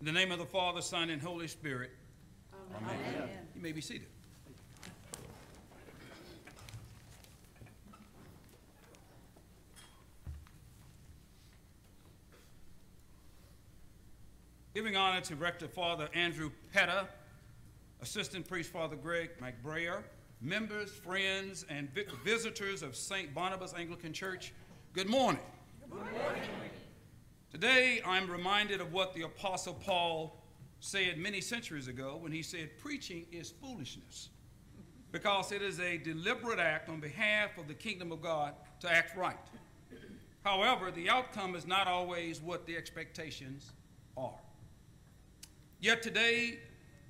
In the name of the Father, Son, and Holy Spirit. Amen. You may be seated. Giving honor to Rector Father Andrew Petta, Assistant Priest Father Greg McBrayer, members, friends, and vi- visitors of St. Barnabas Anglican Church, good morning. Good morning. Today, I'm reminded of what the Apostle Paul said many centuries ago when he said, Preaching is foolishness, because it is a deliberate act on behalf of the kingdom of God to act right. However, the outcome is not always what the expectations are. Yet today,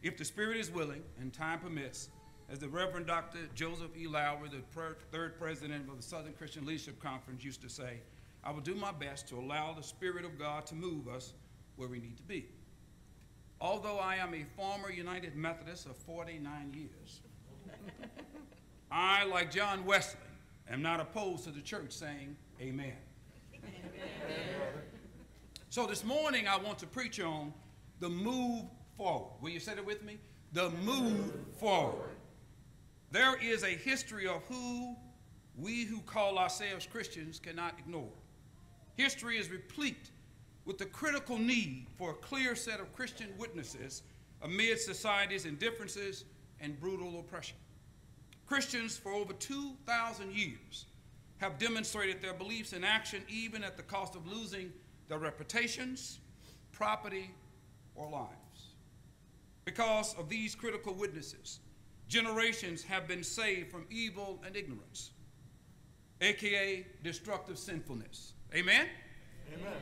if the Spirit is willing and time permits, as the Reverend Dr. Joseph E. Lowery, the third president of the Southern Christian Leadership Conference, used to say, I will do my best to allow the Spirit of God to move us where we need to be. Although I am a former United Methodist of 49 years, I, like John Wesley, am not opposed to the church saying amen. So this morning I want to preach on the move forward. Will you say it with me? The move forward. There is a history of who we who call ourselves Christians cannot ignore. History is replete with the critical need for a clear set of Christian witnesses amid society's indifferences and brutal oppression. Christians for over 2,000 years have demonstrated their beliefs in action even at the cost of losing their reputations, property, or lives. Because of these critical witnesses, generations have been saved from evil and ignorance, aka destructive sinfulness. Amen? Amen.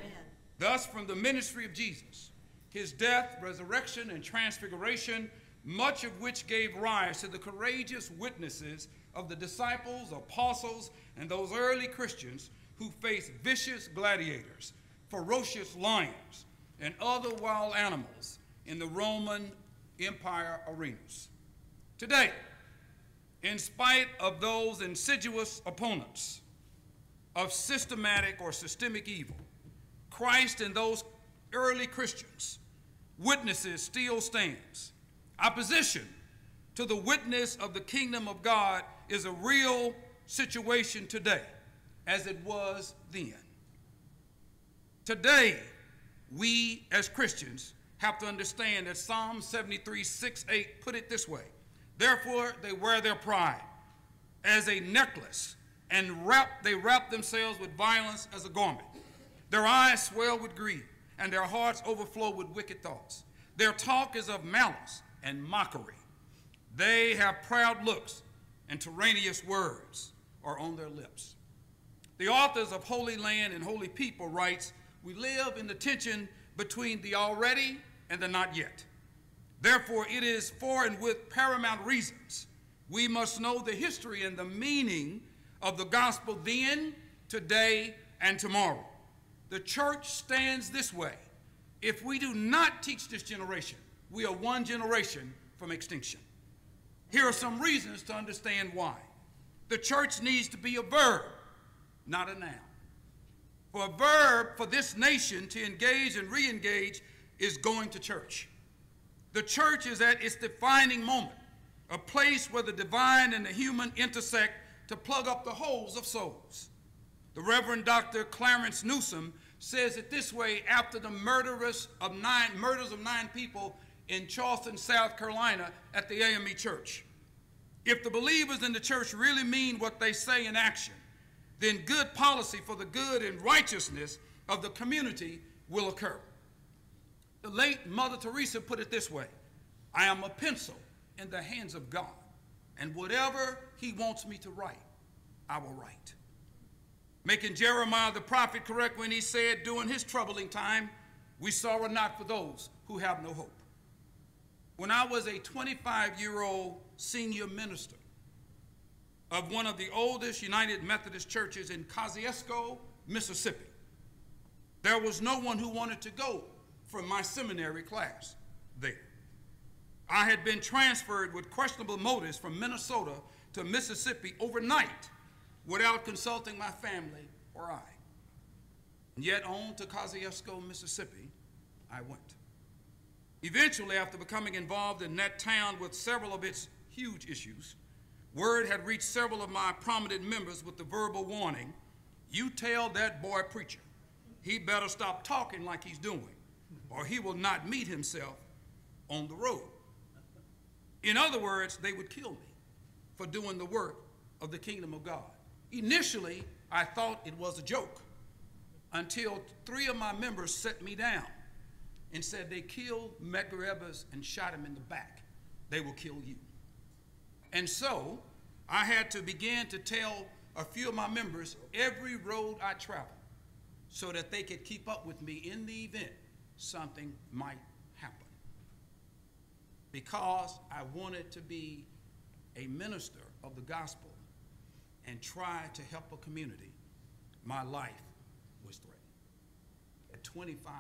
Thus, from the ministry of Jesus, his death, resurrection, and transfiguration, much of which gave rise to the courageous witnesses of the disciples, apostles, and those early Christians who faced vicious gladiators, ferocious lions, and other wild animals in the Roman Empire arenas. Today, in spite of those insidious opponents of systematic or systemic evil, Christ and those early Christians, witnesses still stands. Opposition to the witness of the kingdom of God is a real situation today, as it was then. Today, we as Christians have to understand that Psalm 73, 6, 8 put it this way. Therefore, they wear their pride as a necklace, and wrap, they wrap themselves with violence as a garment. Their eyes swell with greed, and their hearts overflow with wicked thoughts. Their talk is of malice and mockery. They have proud looks, and tyrannous words are on their lips. The authors of Holy Land and Holy People writes, We live in the tension between the already and the not yet. Therefore, it is for and with paramount reasons we must know the history and the meaning of the gospel then, today, and tomorrow. The church stands this way. If we do not teach this generation, we are one generation from extinction. Here are some reasons to understand why. The church needs to be a verb, not a noun. For a verb for this nation to engage and re engage is going to church. The church is at its defining moment, a place where the divine and the human intersect to plug up the holes of souls. The Reverend Dr. Clarence Newsome says it this way after the murderous of nine, murders of nine people in Charleston, South Carolina at the AME church. If the believers in the church really mean what they say in action, then good policy for the good and righteousness of the community will occur. The late Mother Teresa put it this way I am a pencil in the hands of God, and whatever He wants me to write, I will write. Making Jeremiah the prophet correct when he said, during his troubling time, we sorrow not for those who have no hope. When I was a 25 year old senior minister of one of the oldest United Methodist churches in Kosciusko, Mississippi, there was no one who wanted to go from my seminary class there. I had been transferred with questionable motives from Minnesota to Mississippi overnight without consulting my family or I. And yet on to Kosciusko, Mississippi, I went. Eventually, after becoming involved in that town with several of its huge issues, word had reached several of my prominent members with the verbal warning you tell that boy preacher he better stop talking like he's doing, or he will not meet himself on the road. In other words, they would kill me for doing the work of the kingdom of God. Initially, I thought it was a joke until three of my members set me down and said they killed Medgar Evers and shot him in the back. They will kill you. And so I had to begin to tell a few of my members every road I traveled so that they could keep up with me in the event something might. Because I wanted to be a minister of the gospel and try to help a community, my life was threatened at 25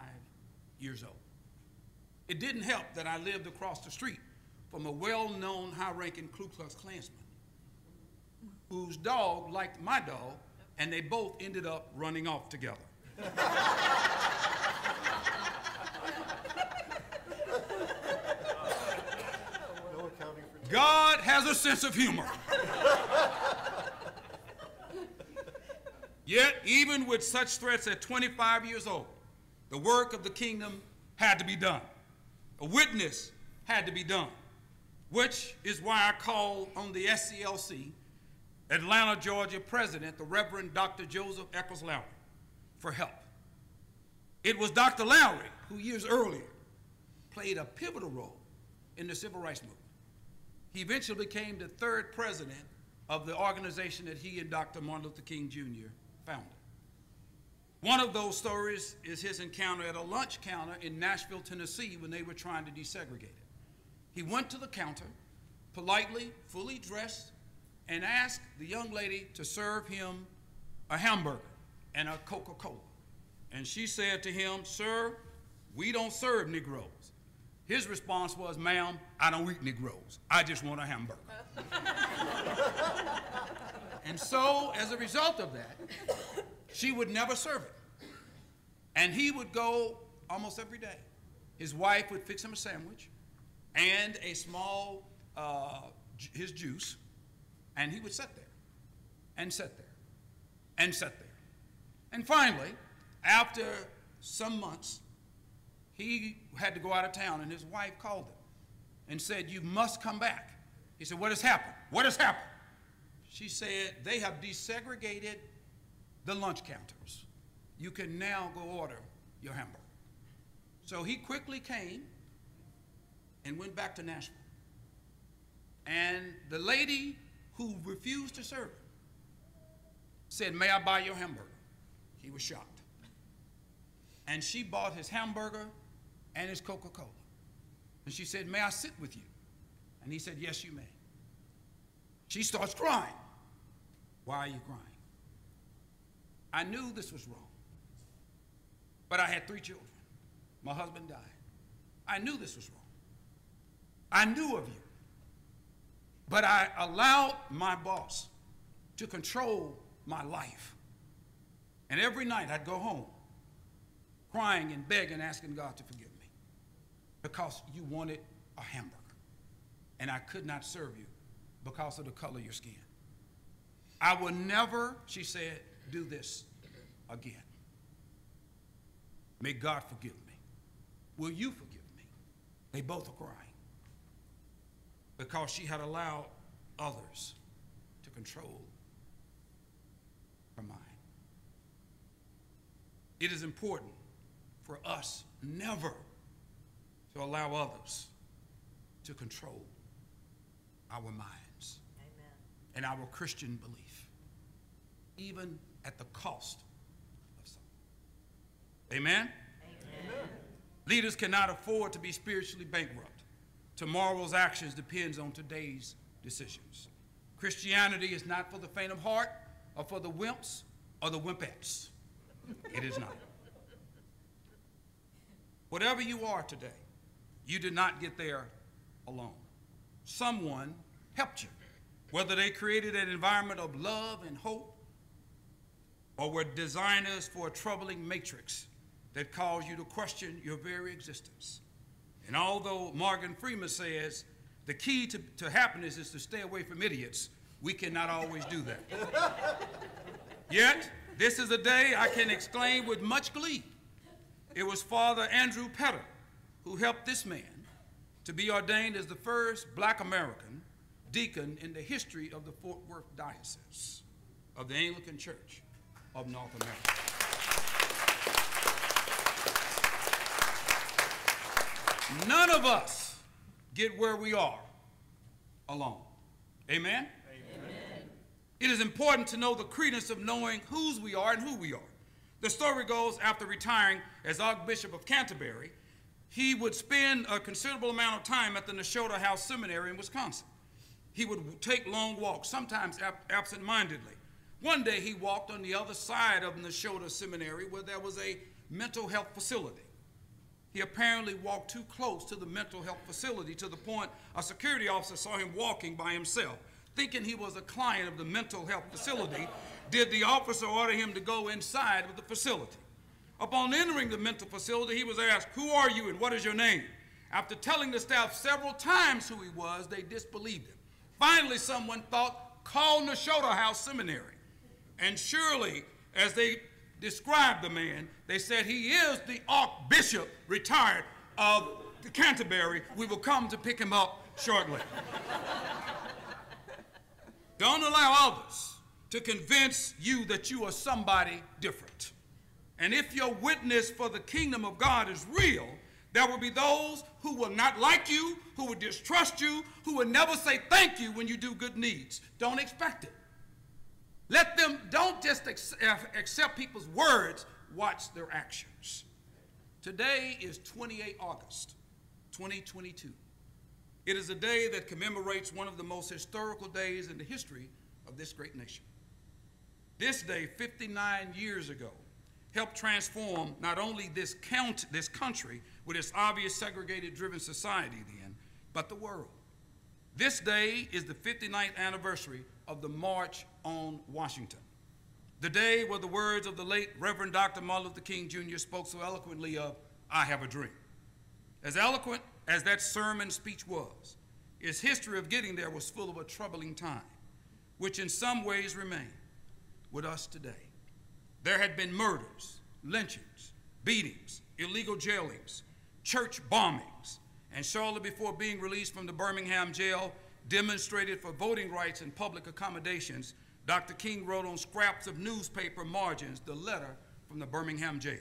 years old. It didn't help that I lived across the street from a well-known high-ranking Ku Klux Klansman whose dog liked my dog, and they both ended up running off together. God has a sense of humor. Yet, even with such threats at 25 years old, the work of the kingdom had to be done. A witness had to be done, which is why I called on the SCLC, Atlanta, Georgia president, the Reverend Dr. Joseph Echols Lowery, for help. It was Dr. Lowry who, years earlier, played a pivotal role in the civil rights movement. He eventually became the third president of the organization that he and Dr. Martin Luther King Jr. founded. One of those stories is his encounter at a lunch counter in Nashville, Tennessee, when they were trying to desegregate it. He went to the counter, politely, fully dressed, and asked the young lady to serve him a hamburger and a Coca Cola. And she said to him, Sir, we don't serve Negroes. His response was, Ma'am, I don't eat Negroes. I just want a hamburger. and so, as a result of that, she would never serve it. And he would go almost every day. His wife would fix him a sandwich and a small, uh, his juice, and he would sit there and sit there and sit there. And finally, after some months, he had to go out of town, and his wife called him and said, You must come back. He said, What has happened? What has happened? She said, They have desegregated the lunch counters. You can now go order your hamburger. So he quickly came and went back to Nashville. And the lady who refused to serve him said, May I buy your hamburger? He was shocked. And she bought his hamburger and his Coca Cola. And she said, May I sit with you? And he said, Yes, you may. She starts crying. Why are you crying? I knew this was wrong. But I had three children. My husband died. I knew this was wrong. I knew of you. But I allowed my boss to control my life. And every night I'd go home crying and begging, asking God to forgive me because you wanted a hamburger. And I could not serve you because of the color of your skin. I will never, she said, do this again. May God forgive me. Will you forgive me? They both are crying because she had allowed others to control her mind. It is important for us never to allow others to control our minds Amen. and our Christian belief, even at the cost of something. Amen? Amen? Leaders cannot afford to be spiritually bankrupt. Tomorrow's actions depends on today's decisions. Christianity is not for the faint of heart or for the wimps or the wimpettes. It is not. Whatever you are today, you did not get there alone. Someone helped you, whether they created an environment of love and hope or were designers for a troubling matrix that caused you to question your very existence. And although Morgan Freeman says the key to, to happiness is to stay away from idiots, we cannot always do that. Yet, this is a day I can exclaim with much glee. It was Father Andrew Petter who helped this man to be ordained as the first black American deacon in the history of the Fort Worth Diocese of the Anglican Church of North America. None of us get where we are alone. Amen? Amen? It is important to know the credence of knowing whose we are and who we are. The story goes after retiring as Archbishop of Canterbury, he would spend a considerable amount of time at the Nashotah House Seminary in Wisconsin. He would take long walks, sometimes ab absent mindedly. One day he walked on the other side of Nashotah Seminary where there was a mental health facility. He apparently walked too close to the mental health facility to the point a security officer saw him walking by himself. Thinking he was a client of the mental health facility, did the officer order him to go inside of the facility. Upon entering the mental facility, he was asked, Who are you and what is your name? After telling the staff several times who he was, they disbelieved him. Finally, someone thought, Call Nashotah House Seminary. And surely, as they described the man, they said, He is the Archbishop retired of Canterbury. We will come to pick him up shortly. Don't allow others to convince you that you are somebody different. And if your witness for the kingdom of God is real, there will be those who will not like you, who will distrust you, who will never say thank you when you do good needs. Don't expect it. Let them, don't just accept people's words, watch their actions. Today is 28 August, 2022. It is a day that commemorates one of the most historical days in the history of this great nation. This day, 59 years ago, helped transform not only this, count, this country with its obvious segregated driven society then, but the world. This day is the 59th anniversary of the March on Washington. The day where the words of the late Reverend Dr. Martin Luther King Jr. spoke so eloquently of, I have a dream. As eloquent as that sermon speech was, its history of getting there was full of a troubling time, which in some ways remain with us today. There had been murders, lynchings, beatings, illegal jailings, church bombings, and shortly before being released from the Birmingham jail, demonstrated for voting rights and public accommodations, Dr. King wrote on scraps of newspaper margins the letter from the Birmingham jail.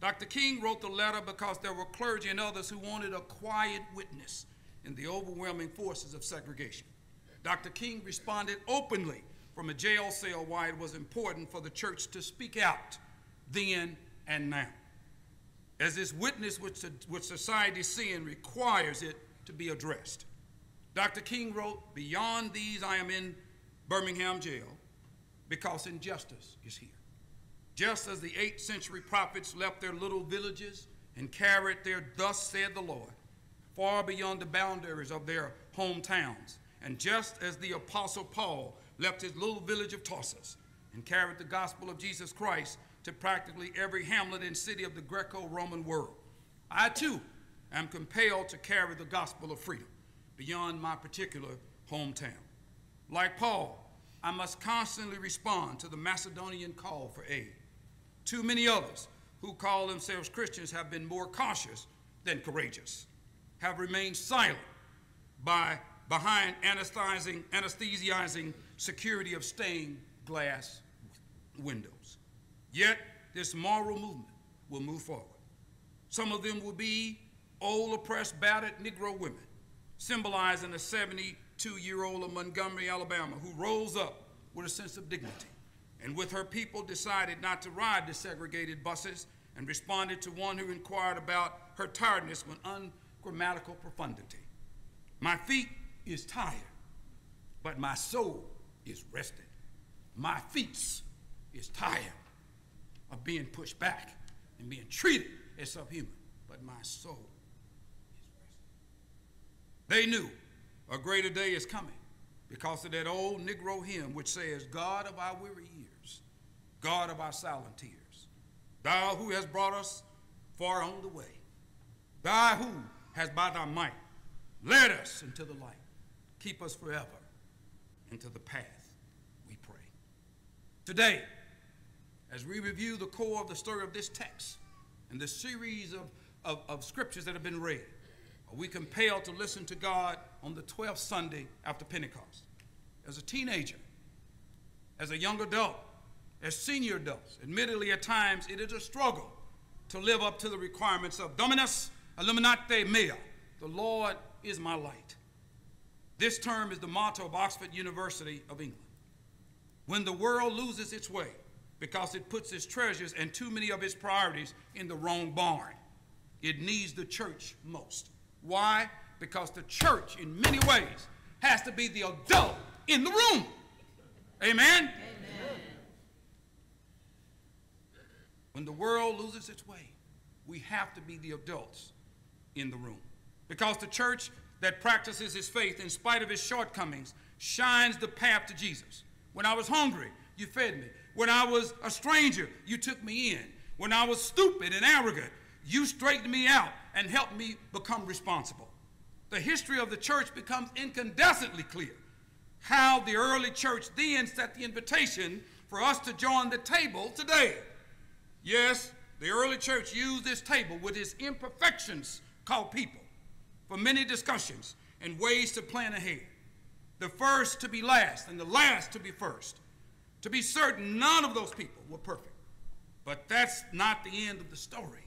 Dr. King wrote the letter because there were clergy and others who wanted a quiet witness in the overwhelming forces of segregation. Dr. King responded openly from a jail cell why it was important for the church to speak out then and now. As this witness which, which society's sin requires it to be addressed. Dr. King wrote, Beyond these I am in Birmingham jail because injustice is here. Just as the 8th century prophets left their little villages and carried their thus said the Lord far beyond the boundaries of their hometowns, and just as the apostle Paul left his little village of Tarsus and carried the gospel of Jesus Christ to practically every hamlet and city of the Greco Roman world. I too am compelled to carry the gospel of freedom beyond my particular hometown. Like Paul, I must constantly respond to the Macedonian call for aid. Too many others who call themselves Christians have been more cautious than courageous, have remained silent by behind anesthetizing, anesthetizing security of stained glass windows. Yet, this moral movement will move forward. Some of them will be old, oppressed, battered Negro women, symbolizing a 72 year old of Montgomery, Alabama, who rose up with a sense of dignity and with her people decided not to ride the segregated buses and responded to one who inquired about her tiredness with ungrammatical profundity. My feet is tired, but my soul is rested. My feet is tired of being pushed back and being treated as subhuman, but my soul is rested. They knew a greater day is coming because of that old Negro hymn which says, God of our weary years, God of our silent tears, thou who hast brought us far on the way, thou who has by thy might led us into the light. Keep us forever into the path, we pray. Today, as we review the core of the story of this text and the series of, of, of scriptures that have been read, are we compelled to listen to God on the 12th Sunday after Pentecost? As a teenager, as a young adult, as senior adults, admittedly at times it is a struggle to live up to the requirements of Dominus Illuminatio Mea, the Lord is my light. This term is the motto of Oxford University of England. When the world loses its way because it puts its treasures and too many of its priorities in the wrong barn, it needs the church most. Why? Because the church, in many ways, has to be the adult in the room. Amen? Amen. When the world loses its way, we have to be the adults in the room. Because the church that practices his faith in spite of his shortcomings shines the path to Jesus. When I was hungry, you fed me. When I was a stranger, you took me in. When I was stupid and arrogant, you straightened me out and helped me become responsible. The history of the church becomes incandescently clear. How the early church then set the invitation for us to join the table today. Yes, the early church used this table with its imperfections called people for many discussions and ways to plan ahead. The first to be last and the last to be first. To be certain, none of those people were perfect. But that's not the end of the story.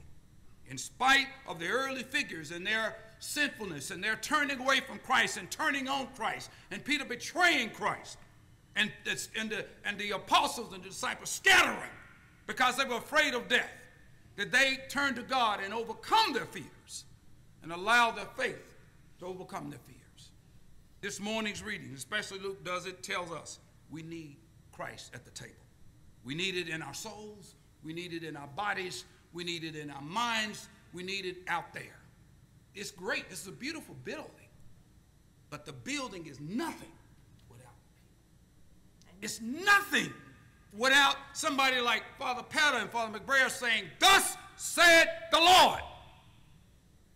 In spite of the early figures and their sinfulness and their turning away from Christ and turning on Christ and Peter betraying Christ and, and, the, and the apostles and the disciples scattering because they were afraid of death, that they turned to God and overcome their fears and allow their faith to overcome their fears. This morning's reading, especially Luke does it, tells us we need Christ at the table. We need it in our souls, we need it in our bodies, we need it in our minds, we need it out there. It's great, it's a beautiful building, but the building is nothing without. It's nothing without somebody like Father Petter and Father McBrayer saying, Thus said the Lord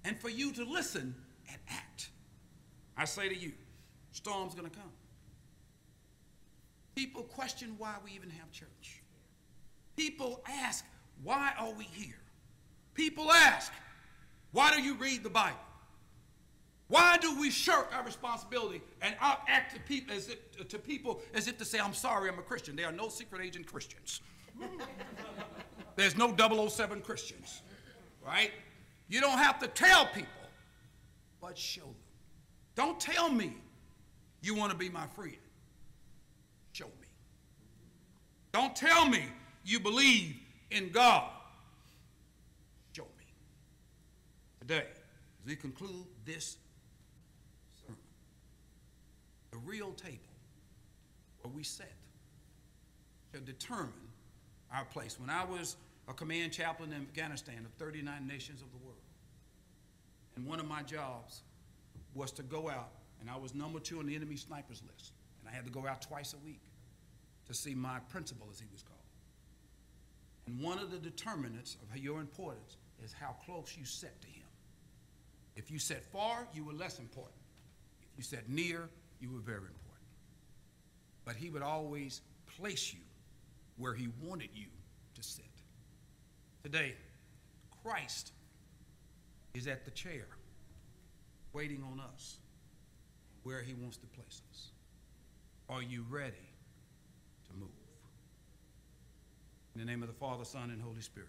and for you to listen and act. I say to you, storm's going to come. People question why we even have church. People ask, why are we here? People ask, why do you read the Bible? Why do we shirk our responsibility and act to as if, to people as if to say, I'm sorry, I'm a Christian? There are no secret agent Christians. There's no 007 Christians, right? You don't have to tell people, but show them. Don't tell me you want to be my friend. Show me. Don't tell me you believe in God. Show me. Today, as we conclude this sermon, the real table where we sit to determine our place. When I was a command chaplain in Afghanistan of 39 nations of the world. And one of my jobs was to go out, and I was number two on the enemy snipers list. And I had to go out twice a week to see my principal, as he was called. And one of the determinants of your importance is how close you set to him. If you sat far, you were less important. If you sat near, you were very important. But he would always place you where he wanted you to sit. Today, Christ is at the chair waiting on us where he wants to place us. Are you ready to move? In the name of the Father, Son, and Holy Spirit.